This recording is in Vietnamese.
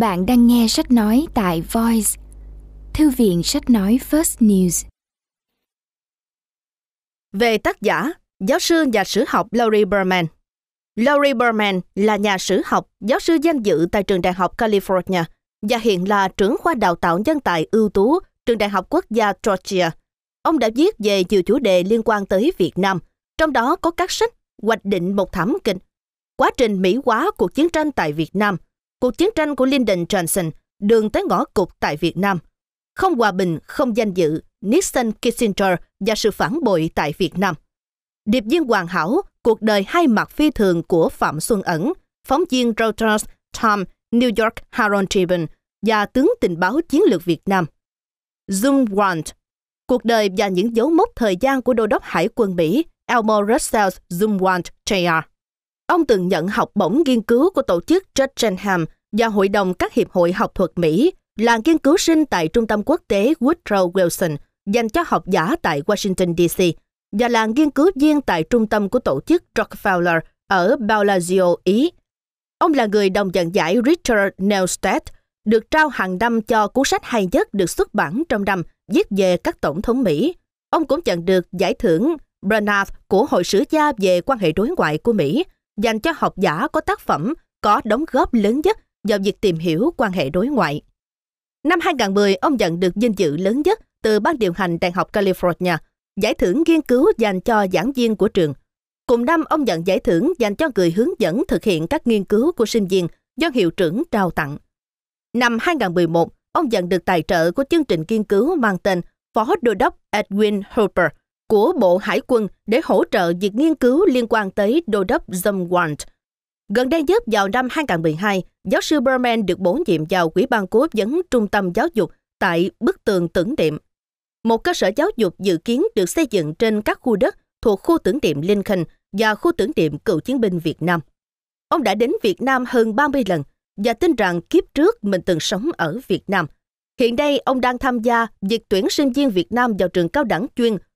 Bạn đang nghe sách nói tại Voice, thư viện sách nói First News. Về tác giả, giáo sư nhà sử học Laurie Berman. Laurie Berman là nhà sử học, giáo sư danh dự tại trường Đại học California và hiện là trưởng khoa đào tạo nhân tài ưu tú trường Đại học Quốc gia Georgia. Ông đã viết về nhiều chủ đề liên quan tới Việt Nam, trong đó có các sách Hoạch định một thảm kịch, quá trình Mỹ hóa cuộc chiến tranh tại Việt Nam, cuộc chiến tranh của Lyndon Johnson, đường tới ngõ cụt tại Việt Nam, không hòa bình, không danh dự, Nixon Kissinger và sự phản bội tại Việt Nam. Điệp viên hoàn hảo, cuộc đời hai mặt phi thường của Phạm Xuân Ẩn, phóng viên Reuters, Tom New York Harold Tribune và tướng tình báo chiến lược Việt Nam. Zoom Warrant, cuộc đời và những dấu mốc thời gian của đô đốc hải quân Mỹ Elmore Russell Zoom Warrant Jr. Ông từng nhận học bổng nghiên cứu của tổ chức Guggenheim và Hội đồng các hiệp hội học thuật Mỹ, là nghiên cứu sinh tại Trung tâm Quốc tế Woodrow Wilson dành cho học giả tại Washington, D.C. và là nghiên cứu viên tại trung tâm của tổ chức Rockefeller ở Bellagio, Ý. Ông là người đồng nhận giải Richard Neustadt, được trao hàng năm cho cuốn sách hay nhất được xuất bản trong năm viết về các tổng thống Mỹ. Ông cũng nhận được giải thưởng Bernard của Hội sử gia về quan hệ đối ngoại của Mỹ, dành cho học giả có tác phẩm có đóng góp lớn nhất vào việc tìm hiểu quan hệ đối ngoại. Năm 2010, ông nhận được danh dự lớn nhất từ Ban điều hành Đại học California, giải thưởng nghiên cứu dành cho giảng viên của trường. Cùng năm, ông nhận giải thưởng dành cho người hướng dẫn thực hiện các nghiên cứu của sinh viên do hiệu trưởng trao tặng. Năm 2011, ông nhận được tài trợ của chương trình nghiên cứu mang tên Phó Đô đốc Edwin Hooper của Bộ Hải quân để hỗ trợ việc nghiên cứu liên quan tới Đô đốc Zumwalt. Gần đây nhất vào năm 2012, giáo sư Berman được bổ nhiệm vào Quỹ ban cố vấn Trung tâm Giáo dục tại Bức tường tưởng niệm. Một cơ sở giáo dục dự kiến được xây dựng trên các khu đất thuộc khu tưởng niệm Lincoln và khu tưởng niệm cựu chiến binh Việt Nam. Ông đã đến Việt Nam hơn 30 lần và tin rằng kiếp trước mình từng sống ở Việt Nam. Hiện nay, ông đang tham gia việc tuyển sinh viên Việt Nam vào trường cao đẳng chuyên